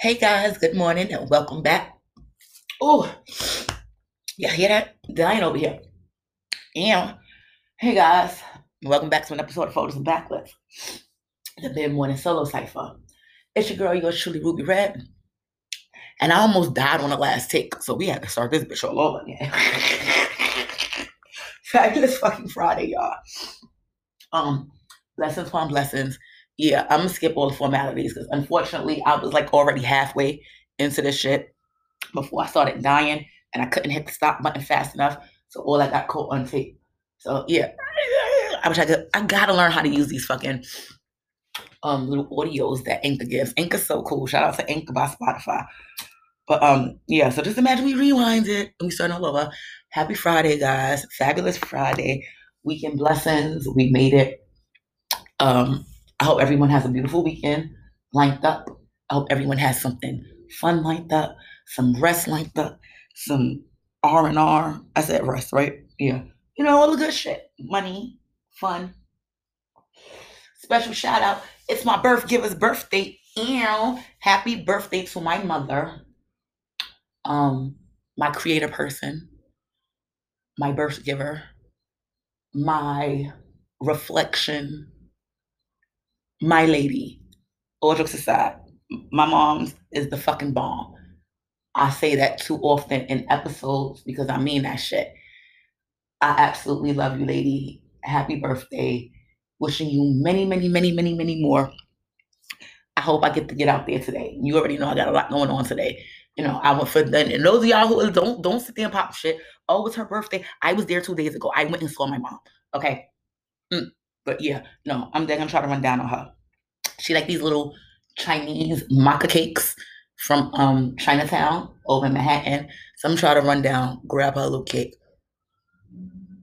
Hey guys, good morning and welcome back. Oh, yeah, hear that? Dying over here. And hey guys, welcome back to an episode of Photos and Backlit, the mid morning solo cipher. It's your girl, yours truly, Ruby Redd. And I almost died on the last take, so we had to start this bitch all over again. Fabulous fucking Friday, y'all. Um, blessings upon blessings yeah, I'm gonna skip all the formalities because unfortunately I was like already halfway into this shit before I started dying and I couldn't hit the stop button fast enough. So all I got caught on tape. So yeah, I wish I could. I gotta learn how to use these fucking um little audios that Anchor gives. Anchor's so cool. Shout out to Anchor by Spotify. But um yeah, so just imagine we rewind it and we start all over. Happy Friday, guys! Fabulous Friday. Weekend blessings. We made it. Um, I hope everyone has a beautiful weekend lined up. I hope everyone has something fun lined up, some rest lined up, some R and R. I said rest, right? Yeah. You know, all the good shit. Money, fun. Special shout out. It's my birth giver's birthday. And Happy birthday to my mother. Um, my creator person, my birth giver, my reflection my lady, all jokes aside, my mom's is the fucking bomb. I say that too often in episodes because I mean that shit. I absolutely love you, lady. Happy birthday. Wishing you many, many, many, many, many more. I hope I get to get out there today. You already know I got a lot going on today. You know, I went for the, and those of y'all who don't don't sit there and pop shit. Oh, it's her birthday. I was there two days ago. I went and saw my mom. Okay. Mm. But yeah, no, I'm then gonna try to run down on her. She like these little Chinese maca cakes from um Chinatown over in Manhattan. So I'm to run down, grab her little cake.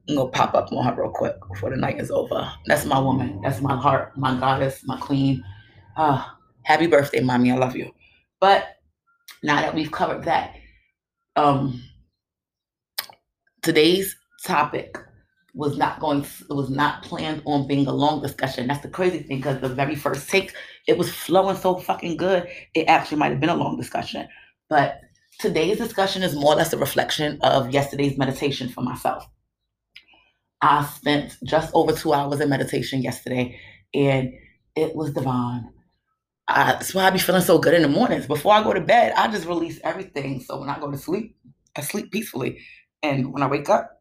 I'm gonna pop up on her real quick before the night is over. That's my woman. That's my heart, my goddess, my queen. Uh, happy birthday, mommy. I love you. But now that we've covered that, um, today's topic was not going it was not planned on being a long discussion. That's the crazy thing because the very first take it was flowing so fucking good. It actually might have been a long discussion. But today's discussion is more or less a reflection of yesterday's meditation for myself. I spent just over two hours in meditation yesterday and it was divine. I, that's why I be feeling so good in the mornings. Before I go to bed, I just release everything. So when I go to sleep, I sleep peacefully. And when I wake up,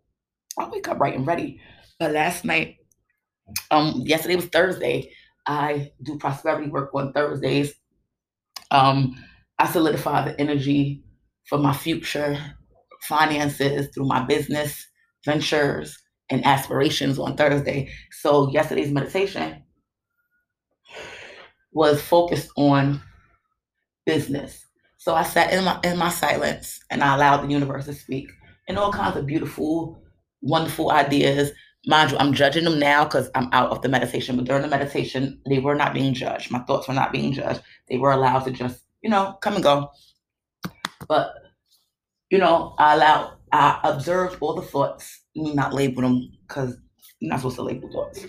I wake up right and ready. But last night, um, yesterday was Thursday. I do prosperity work on Thursdays. Um, I solidify the energy for my future finances through my business ventures and aspirations on Thursday. So yesterday's meditation was focused on business. So I sat in my in my silence and I allowed the universe to speak and all kinds of beautiful wonderful ideas. Mind you, I'm judging them now because I'm out of the meditation. But during the meditation, they were not being judged. My thoughts were not being judged. They were allowed to just, you know, come and go. But, you know, I allow, I observed all the thoughts, not label them because you're not supposed to label thoughts.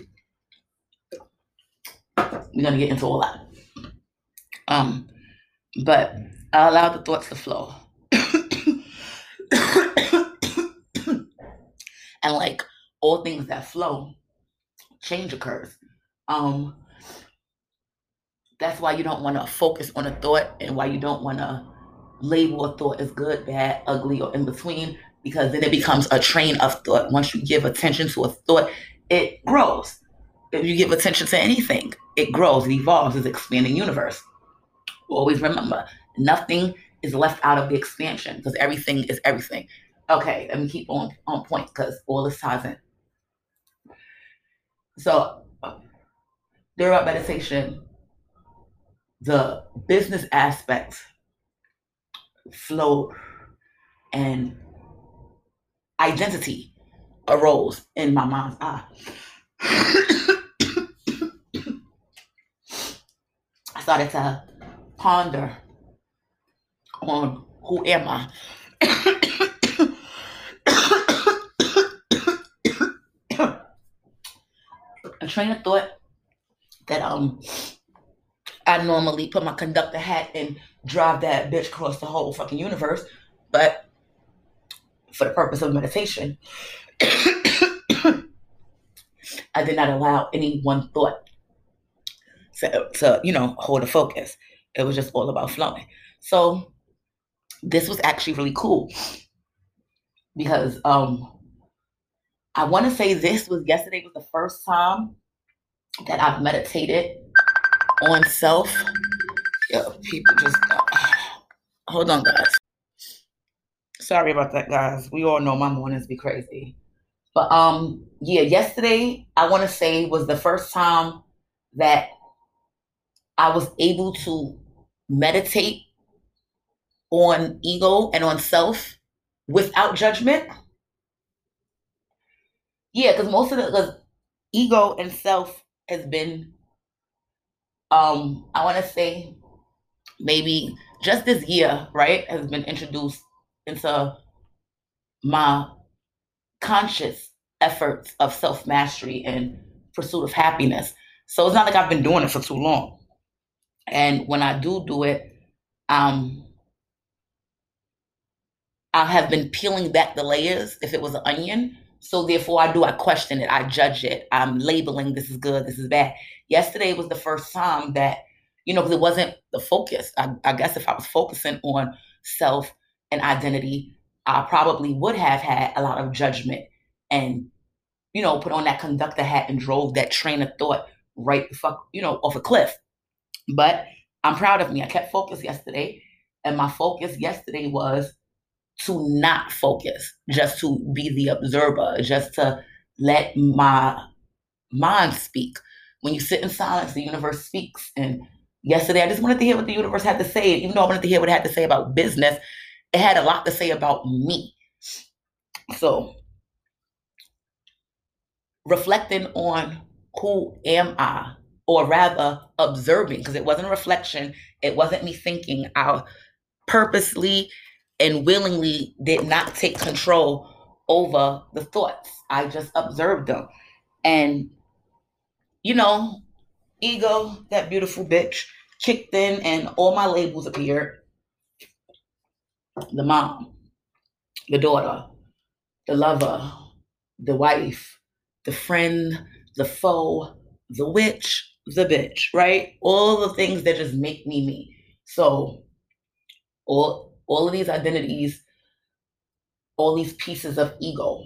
We're gonna get into all that. Um, but I allowed the thoughts to flow. and like all things that flow, change occurs. Um, that's why you don't want to focus on a thought and why you don't want to label a thought as good, bad, ugly, or in between, because then it becomes a train of thought. Once you give attention to a thought, it grows. If you give attention to anything, it grows, it evolves, it's expanding universe. Always remember, nothing is left out of the expansion because everything is everything. Okay, let me keep on on point because all this ties in. So during meditation, the business aspects flow and identity arose in my mind's eye. I started to ponder on who am I? a train of thought that um I normally put my conductor hat and drive that bitch across the whole fucking universe. But for the purpose of meditation, I did not allow any one thought to, to, you know, hold a focus. It was just all about flowing. So this was actually really cool because um I want to say this was yesterday was the first time that I've meditated on self. Yeah, people just hold on, guys. Sorry about that, guys. We all know my mornings be crazy. But um, yeah, yesterday I want to say was the first time that I was able to meditate on ego and on self without judgment. Yeah, because most of the ego and self has been um I want to say maybe just this year, right, has been introduced into my conscious efforts of self mastery and pursuit of happiness. So it's not like I've been doing it for too long. And when I do do it, um, I have been peeling back the layers if it was an onion. So therefore, I do. I question it. I judge it. I'm labeling this is good. This is bad. Yesterday was the first time that you know because it wasn't the focus. I, I guess if I was focusing on self and identity, I probably would have had a lot of judgment and you know put on that conductor hat and drove that train of thought right fuck you know off a cliff. But I'm proud of me. I kept focus yesterday, and my focus yesterday was to not focus, just to be the observer, just to let my mind speak. When you sit in silence, the universe speaks. And yesterday, I just wanted to hear what the universe had to say. Even though I wanted to hear what it had to say about business, it had a lot to say about me. So, reflecting on who am I, or rather observing, because it wasn't a reflection, it wasn't me thinking. I purposely and willingly did not take control over the thoughts. I just observed them. And, you know, ego, that beautiful bitch, kicked in and all my labels appeared. The mom, the daughter, the lover, the wife, the friend, the foe, the witch, the bitch, right? All the things that just make me me. So, all all of these identities, all these pieces of ego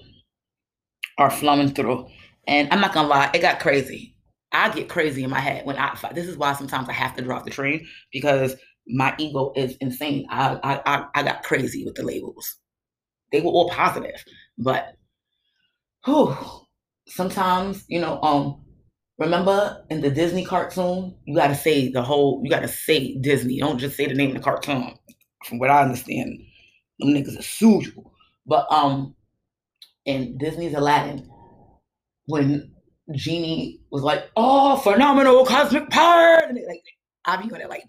are flowing through. And I'm not gonna lie, it got crazy. I get crazy in my head when I. This is why sometimes I have to drop the train because my ego is insane. I I I got crazy with the labels. They were all positive, but whew, sometimes you know. Um, remember in the Disney cartoon, you got to say the whole. You got to say Disney. Don't just say the name of the cartoon from what I understand, them niggas are you. But um, in Disney's Aladdin, when Genie was like, "Oh, phenomenal cosmic power," and like, I be on it like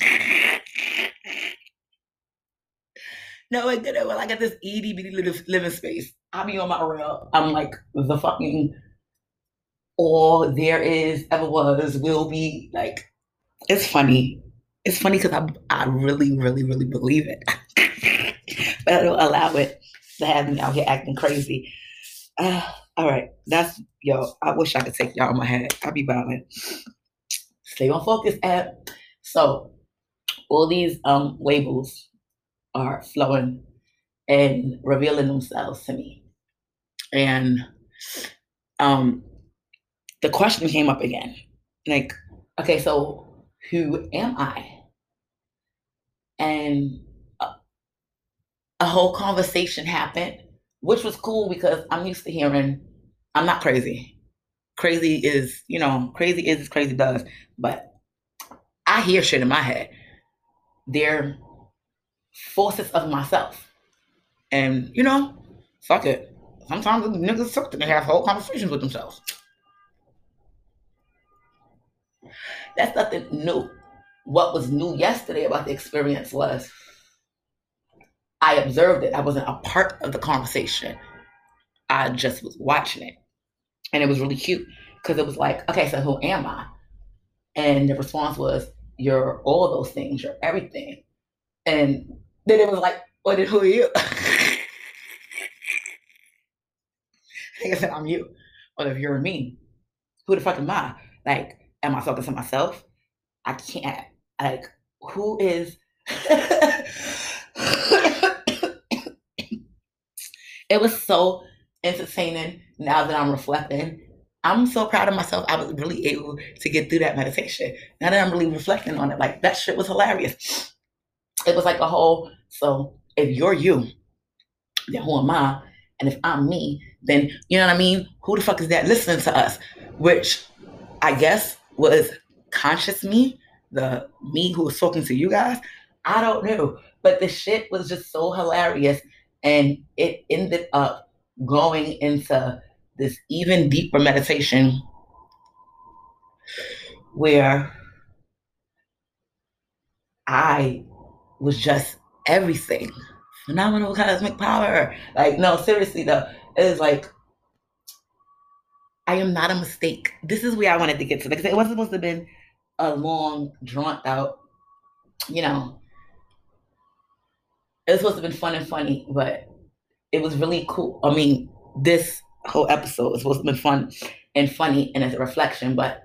that. no, I did it. Well, I got this itty bitty little living space. I be on my real. I'm like the fucking all there is, ever was, will be. Like, it's funny it's funny because I, I really, really, really believe it. but I don't allow it to have me out here acting crazy. Uh, all right. That's, yo, I wish I could take y'all in my head. I'll be violent. Stay on focus, app. So, all these um labels are flowing and revealing themselves to me. And um the question came up again. Like, okay, so who am I? And a, a whole conversation happened, which was cool because I'm used to hearing, I'm not crazy. Crazy is, you know, crazy is as crazy does, but I hear shit in my head. They're forces of myself. And, you know, fuck it. Sometimes niggas suck and they have whole conversations with themselves. That's nothing new what was new yesterday about the experience was I observed it. I wasn't a part of the conversation. I just was watching it. And it was really cute because it was like, okay, so who am I? And the response was, you're all those things, you're everything. And then it was like, what who are you? I said, I'm you. Well, if you're me, who the fuck am I? Like, am I talking to myself? I can't. Like, who is it was so entertaining now that I'm reflecting. I'm so proud of myself. I was really able to get through that meditation. Now that I'm really reflecting on it, like that shit was hilarious. It was like a whole, so if you're you, then who am I? And if I'm me, then you know what I mean? Who the fuck is that listening to us? Which I guess was conscious me, the me who was talking to you guys. I don't know. But the shit was just so hilarious. And it ended up going into this even deeper meditation where I was just everything. Phenomenal cosmic power. Like, no, seriously though, it was like I am not a mistake. This is where I wanted to get to because it wasn't supposed to have been a long, drawn out, you know, it was supposed to have been fun and funny, but it was really cool. I mean, this whole episode was supposed to have been fun and funny and as a reflection, but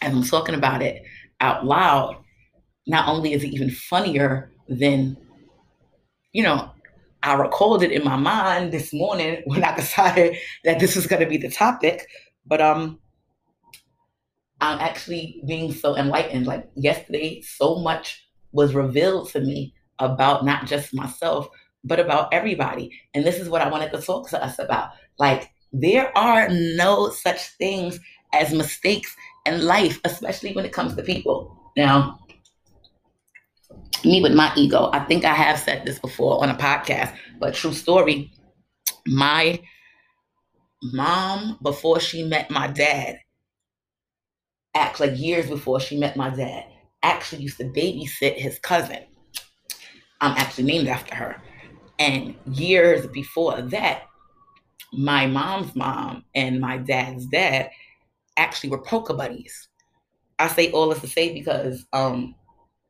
as I'm talking about it out loud, not only is it even funnier than, you know, I recalled it in my mind this morning when I decided that this was going to be the topic, but um, I'm actually being so enlightened. Like yesterday, so much was revealed to me about not just myself, but about everybody. And this is what I wanted to talk to us about. Like, there are no such things as mistakes in life, especially when it comes to people. Now, me with my ego, I think I have said this before on a podcast, but true story. My mom, before she met my dad, like years before she met my dad, actually used to babysit his cousin. I'm actually named after her. And years before that, my mom's mom and my dad's dad actually were poker buddies. I say all this to say because um,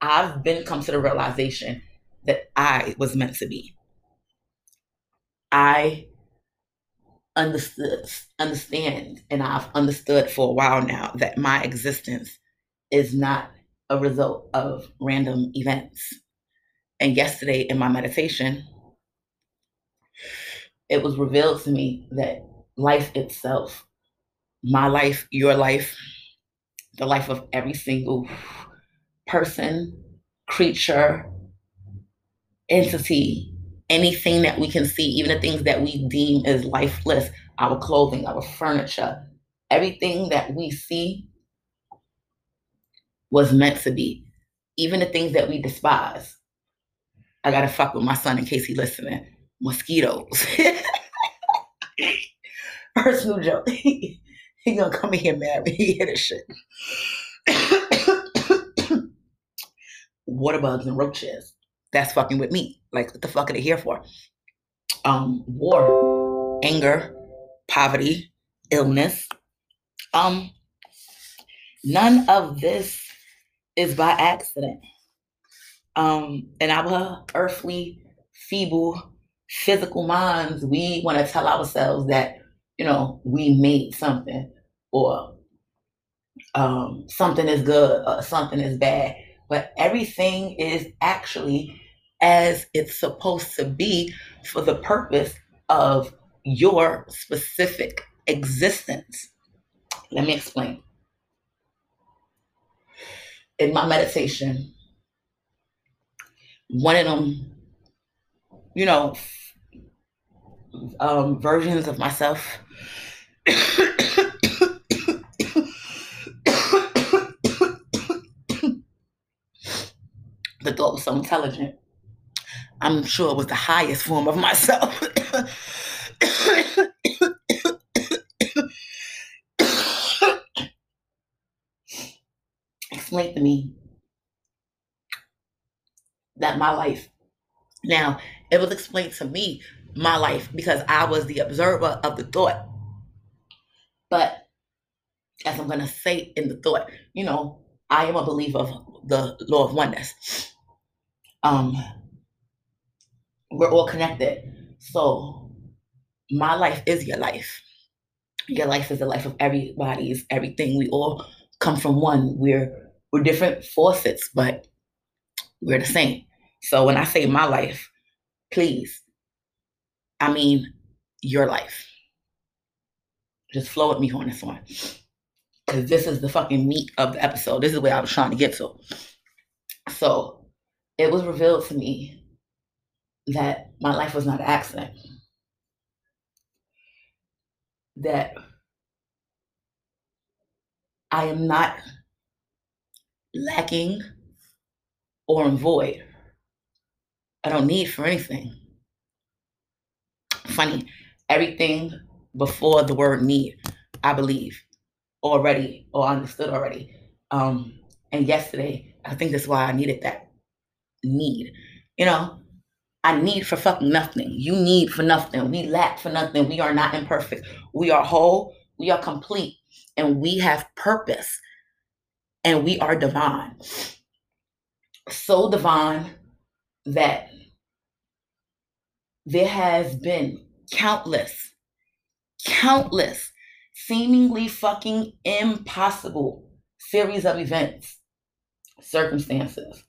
I've been come to the realization that I was meant to be. I understood understand and I've understood for a while now that my existence is not a result of random events. And yesterday in my meditation, it was revealed to me that life itself, my life, your life, the life of every single person, creature, entity, anything that we can see, even the things that we deem as lifeless, our clothing, our furniture, everything that we see was meant to be. Even the things that we despise, I gotta fuck with my son in case he's listening. Mosquitoes. Personal joke. he gonna come in here mad when he hear this shit. Water bugs and roaches. That's fucking with me. Like, what the fuck are they here for? Um, war, anger, poverty, illness. Um, none of this is by accident um, in our earthly, feeble, physical minds, we want to tell ourselves that, you know, we made something or um, something is good or something is bad. But everything is actually as it's supposed to be for the purpose of your specific existence. Let me explain. In my meditation, one of them, you know, um, versions of myself. the thought was so intelligent. I'm sure it was the highest form of myself. Explain to me that my life. Now, it was explained to me, my life, because I was the observer of the thought. But as I'm going to say in the thought, you know, I am a believer of the law of oneness. Um, we're all connected. So my life is your life. Your life is the life of everybody's everything. We all come from one. We're we're different faucets, but we're the same. So when I say my life, please, I mean your life. Just flow with me on this one. Because this is the fucking meat of the episode. This is where I was trying to get to. So it was revealed to me that my life was not an accident. That I am not lacking or in void. I don't need for anything. Funny, everything before the word need, I believe, already or understood already. Um, and yesterday, I think that's why I needed that need. You know, I need for fucking nothing. You need for nothing. We lack for nothing. We are not imperfect. We are whole. We are complete. And we have purpose. And we are divine. So divine that there has been countless, countless, seemingly fucking impossible series of events, circumstances,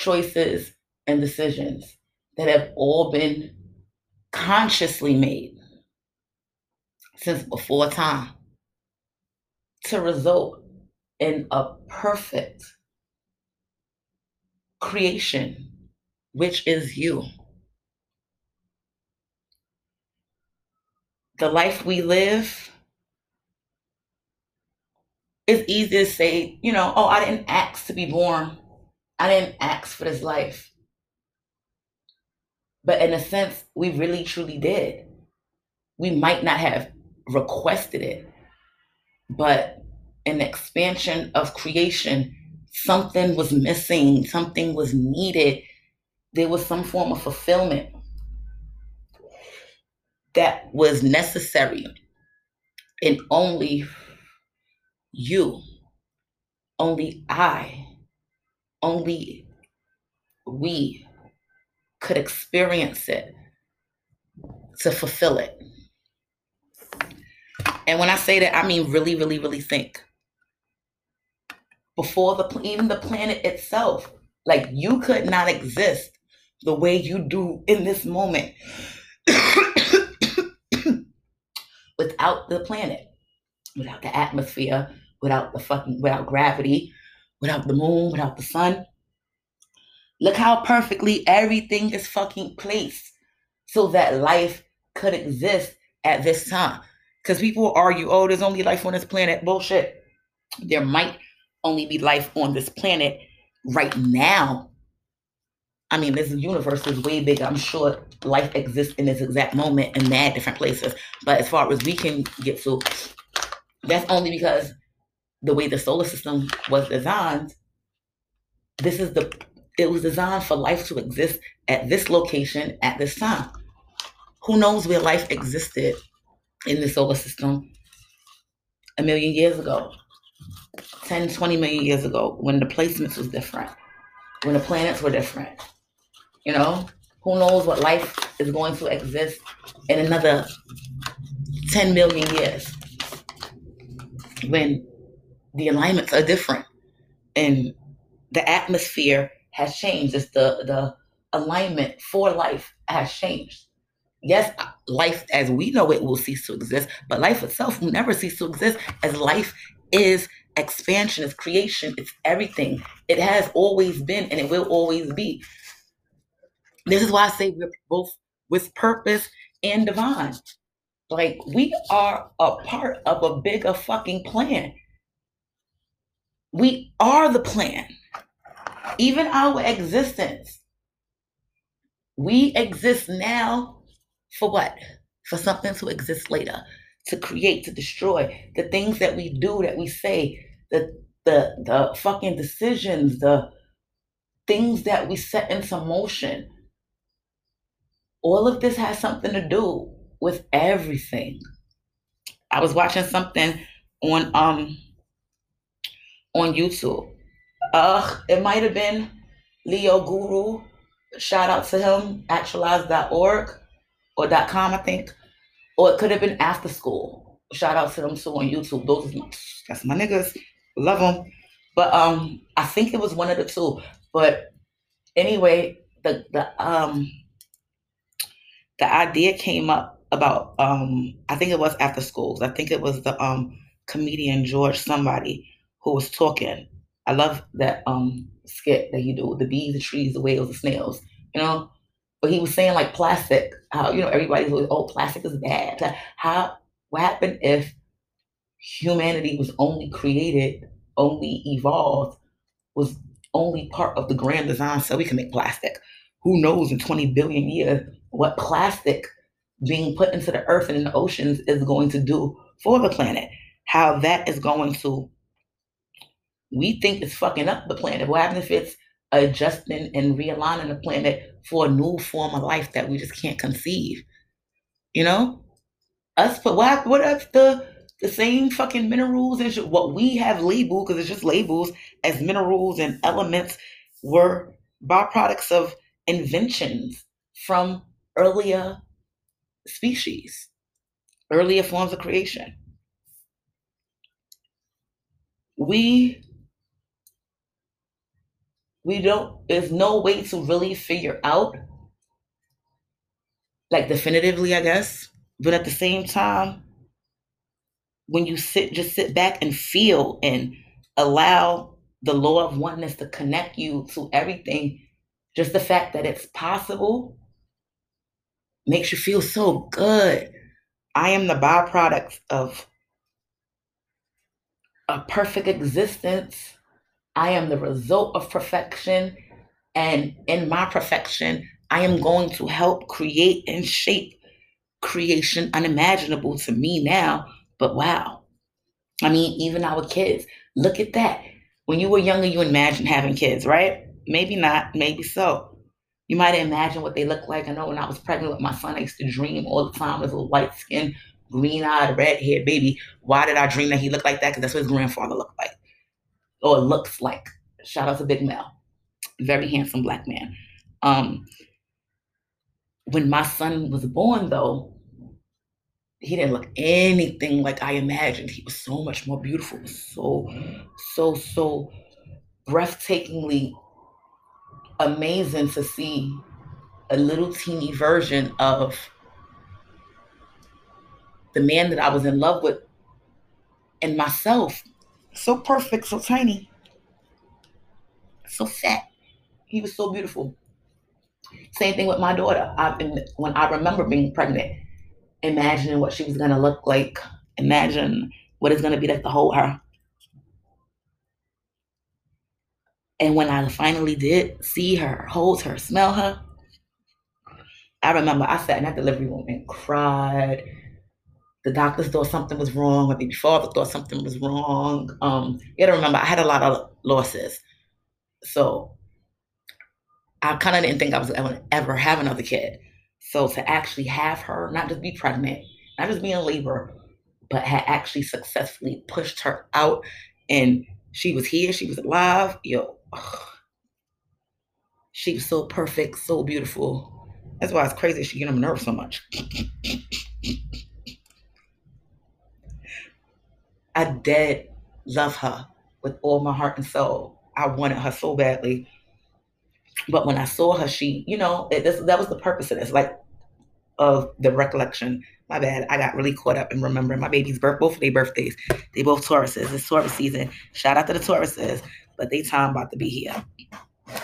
choices, and decisions that have all been consciously made since before time to result in a perfect creation, which is you. The life we live, it's easy to say, you know, oh, I didn't ask to be born. I didn't ask for this life. But in a sense, we really truly did. We might not have requested it, but an expansion of creation something was missing, something was needed. There was some form of fulfillment that was necessary. And only you, only I, only we could experience it to fulfill it. And when I say that, I mean really, really, really think before the even the planet itself. Like you could not exist the way you do in this moment without the planet, without the atmosphere, without the fucking without gravity, without the moon, without the sun. Look how perfectly everything is fucking placed so that life could exist at this time. Because people argue, oh, there's only life on this planet. Bullshit. There might only be life on this planet right now. I mean, this universe is way bigger. I'm sure life exists in this exact moment in mad different places. But as far as we can get to, that's only because the way the solar system was designed, this is the it was designed for life to exist at this location at this time. Who knows where life existed in the solar system a million years ago? 10, 20 million years ago when the placements was different, when the planets were different. You know, who knows what life is going to exist in another 10 million years when the alignments are different and the atmosphere has changed. It's the, the alignment for life has changed. Yes, life as we know it will cease to exist, but life itself will never cease to exist as life is expansion, it's creation, it's everything. It has always been and it will always be. This is why I say we're both with purpose and divine. Like we are a part of a bigger fucking plan. We are the plan. Even our existence. We exist now for what? For something to exist later to create, to destroy, the things that we do, that we say, the the the fucking decisions, the things that we set into motion. All of this has something to do with everything. I was watching something on um on YouTube. Uh, it might have been Leo Gura. Shout out to him, actualized.org or .com, I think. Or it could have been After Skool. Shout out to them too on YouTube. Those my, that's my niggas. Love them. But um, I think it was one of the two. But anyway, the the um the idea came up about um I think it was After Skool's. I think it was the um comedian George somebody who was talking. I love that um skit that you do the bees, the trees, the whales, the snails. You know, but he was saying like plastic. How you know everybody's always oh plastic is bad. How what happened if humanity was only created, only evolved, was only part of the grand design so we can make plastic? Who knows in 20 billion years what plastic being put into the earth and in the oceans is going to do for the planet? How that is going to we think it's fucking up the planet. What happens if it's adjusting and realigning the planet for a new form of life that we just can't conceive? You know, us but what what if the the same fucking minerals and what we have labeled because it's just labels as minerals and elements were byproducts of inventions from earlier species, earlier forms of creation. We we don't there's no way to really figure out like definitively i guess. But at the same time when you sit just sit back and feel and allow the law of oneness to connect you to everything just the fact that it's possible makes you feel so good. I am the byproduct of a perfect existence I am the result of perfection. And in my perfection, I am going to help create and shape creation unimaginable to me now. But wow. I mean, even our kids, look at that. When you were younger, you imagined having kids, right? Maybe not, maybe so. You might imagine what they look like. I know when I was pregnant with my son, I used to dream all the time as a white skinned, green eyed, red haired baby. Why did I dream that he looked like that? Because that's what his grandfather looked like or looks like. Shout out to Big Mel, very handsome black man. Um, when my son was born, though, he didn't look anything like I imagined. He was so much more beautiful, so, so, so breathtakingly amazing to see a little teeny version of the man that I was in love with and myself so perfect, so tiny, so fat. He was so beautiful. Same thing with my daughter. I've been when I remember being pregnant, imagining what she was gonna look like, imagine what it's gonna be like to hold her. And when I finally did see her, hold her, smell her, I remember I sat in that delivery room and cried the doctors thought something was wrong, my baby father thought something was wrong. Um, you gotta remember, I had a lot of losses. So I kind of didn't think I was ever, ever have another kid. So to actually have her, not just be pregnant, not just be in labor, but had actually successfully pushed her out and she was here, she was alive. Yo, ugh. she was so perfect, so beautiful. That's why it's crazy she get on my nerves so much. I did love her with all my heart and soul. I wanted her so badly. But when I saw her, she, you know, it, this, that was the purpose of this, like of the recollection. My bad. I got really caught up in remembering my baby's birth, both of their birthdays. They both Tauruses. It's Taurus season. Shout out to the Tauruses, but they time about to be here.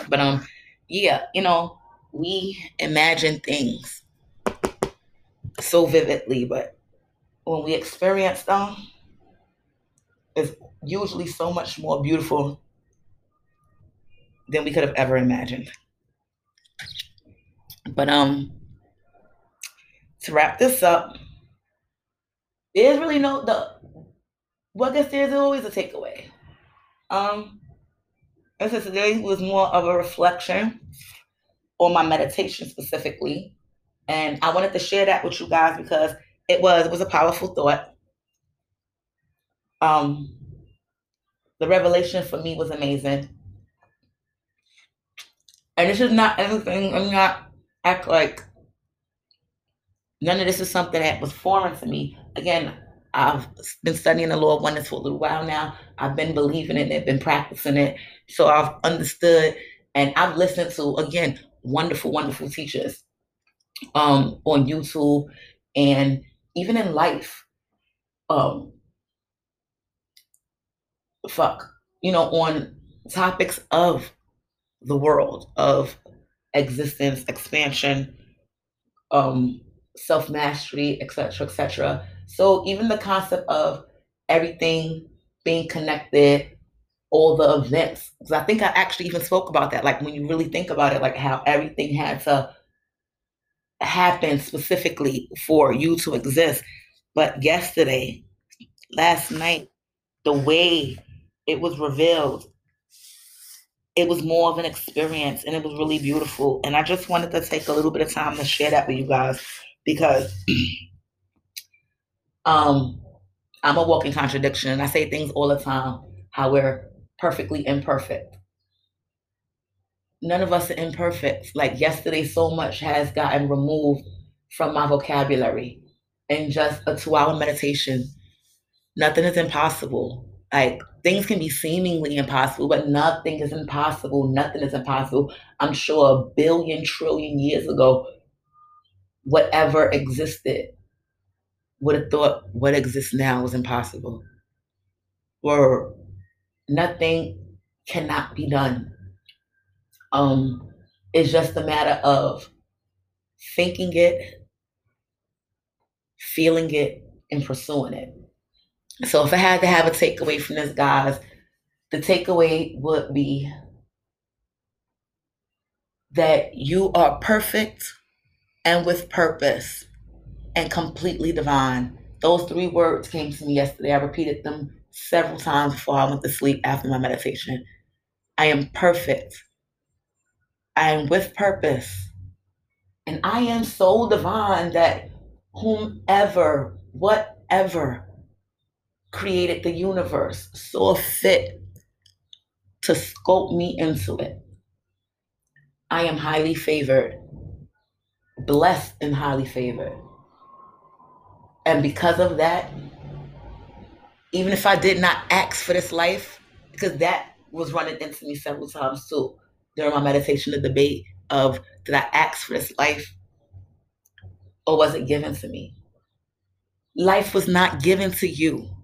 But um, yeah, you know, we imagine things so vividly, but when we experience them, is usually so much more beautiful than we could have ever imagined. But um to wrap this up, there's really no the I guess there's always a takeaway. Um and so today was more of a reflection on my meditation specifically. And I wanted to share that with you guys because it was it was a powerful thought. Um, The revelation for me was amazing. And this is not anything, I'm not act like none of this is something that was foreign to me. Again, I've been studying the law of oneness for a little while now. I've been believing in it, been practicing it. So I've understood and I've listened to, again, wonderful, wonderful teachers um, on YouTube and even in life. Um, fuck, you know, on topics of the world, of existence, expansion, um, self mastery, etc., etc. So even the concept of everything being connected, all the events, because I think I actually even spoke about that. Like when you really think about it, like how everything had to happen specifically for you to exist. But yesterday, last night, the way it was revealed, it was more of an experience and it was really beautiful. And I just wanted to take a little bit of time to share that with you guys because um, I'm a walking contradiction. And I say things all the time how we're perfectly imperfect. None of us are imperfect. Like yesterday, so much has gotten removed from my vocabulary in just a two hour meditation. Nothing is impossible. Like things can be seemingly impossible, but nothing is impossible. Nothing is impossible. I'm sure a billion trillion years ago, whatever existed would have thought what exists now was impossible. Or nothing cannot be done. Um, it's just a matter of thinking it, feeling it, and pursuing it. So if I had to have a takeaway from this, guys, the takeaway would be that you are perfect and with purpose and completely divine. Those three words came to me yesterday. I repeated them several times before I went to sleep after my meditation. I am perfect. I am with purpose. And I am so divine that whomever, whatever created the universe saw fit to sculpt me into it. I am highly favored blessed and highly favored. And because of that, even if I did not ask for this life, because that was running into me several times too during my meditation, the debate of did I ask for this life or was it given to me? Life was not given to you.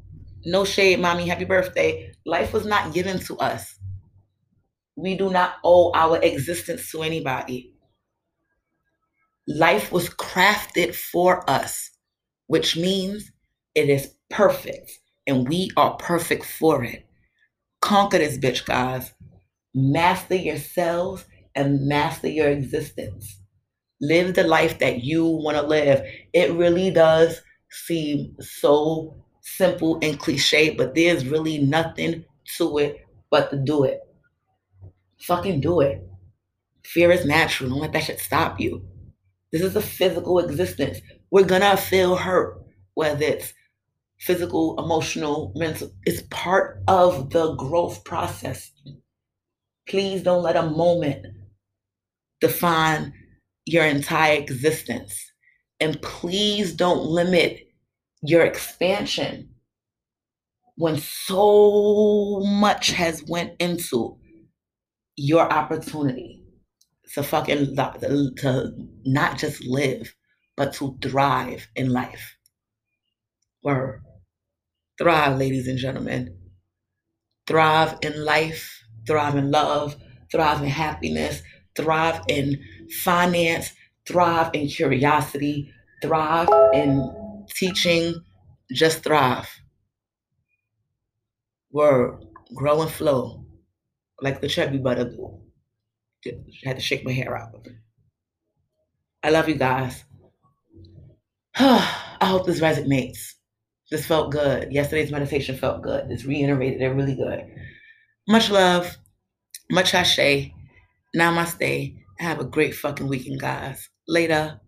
No shade, mommy, happy birthday. Life was not given to us. We do not owe our existence to anybody. Life was crafted for us, which means it is perfect and we are perfect for it. Conquer this bitch, guys. Master yourselves and master your existence. Live the life that you want to live. It really does seem so simple and cliche, but there's really nothing to it but to do it. Fucking do it. Fear is natural. Don't let that shit stop you. This is a physical existence. We're gonna feel hurt, whether it's physical, emotional, mental. It's part of the growth process. Please don't let a moment define your entire existence. And please don't limit your expansion when so much has went into your opportunity to fucking to not just live, but to thrive in life. Or thrive, ladies and gentlemen. Thrive in life, thrive in love, thrive in happiness, thrive in finance, thrive in curiosity, thrive in teaching, just thrive. Word, grow and flow, like the chubby butter had to shake my hair out. I love you guys. I hope this resonates. This felt good. Yesterday's meditation felt good. It's reiterated it really good. Much love. Much ashe. Namaste. Have a great fucking weekend, guys. Later.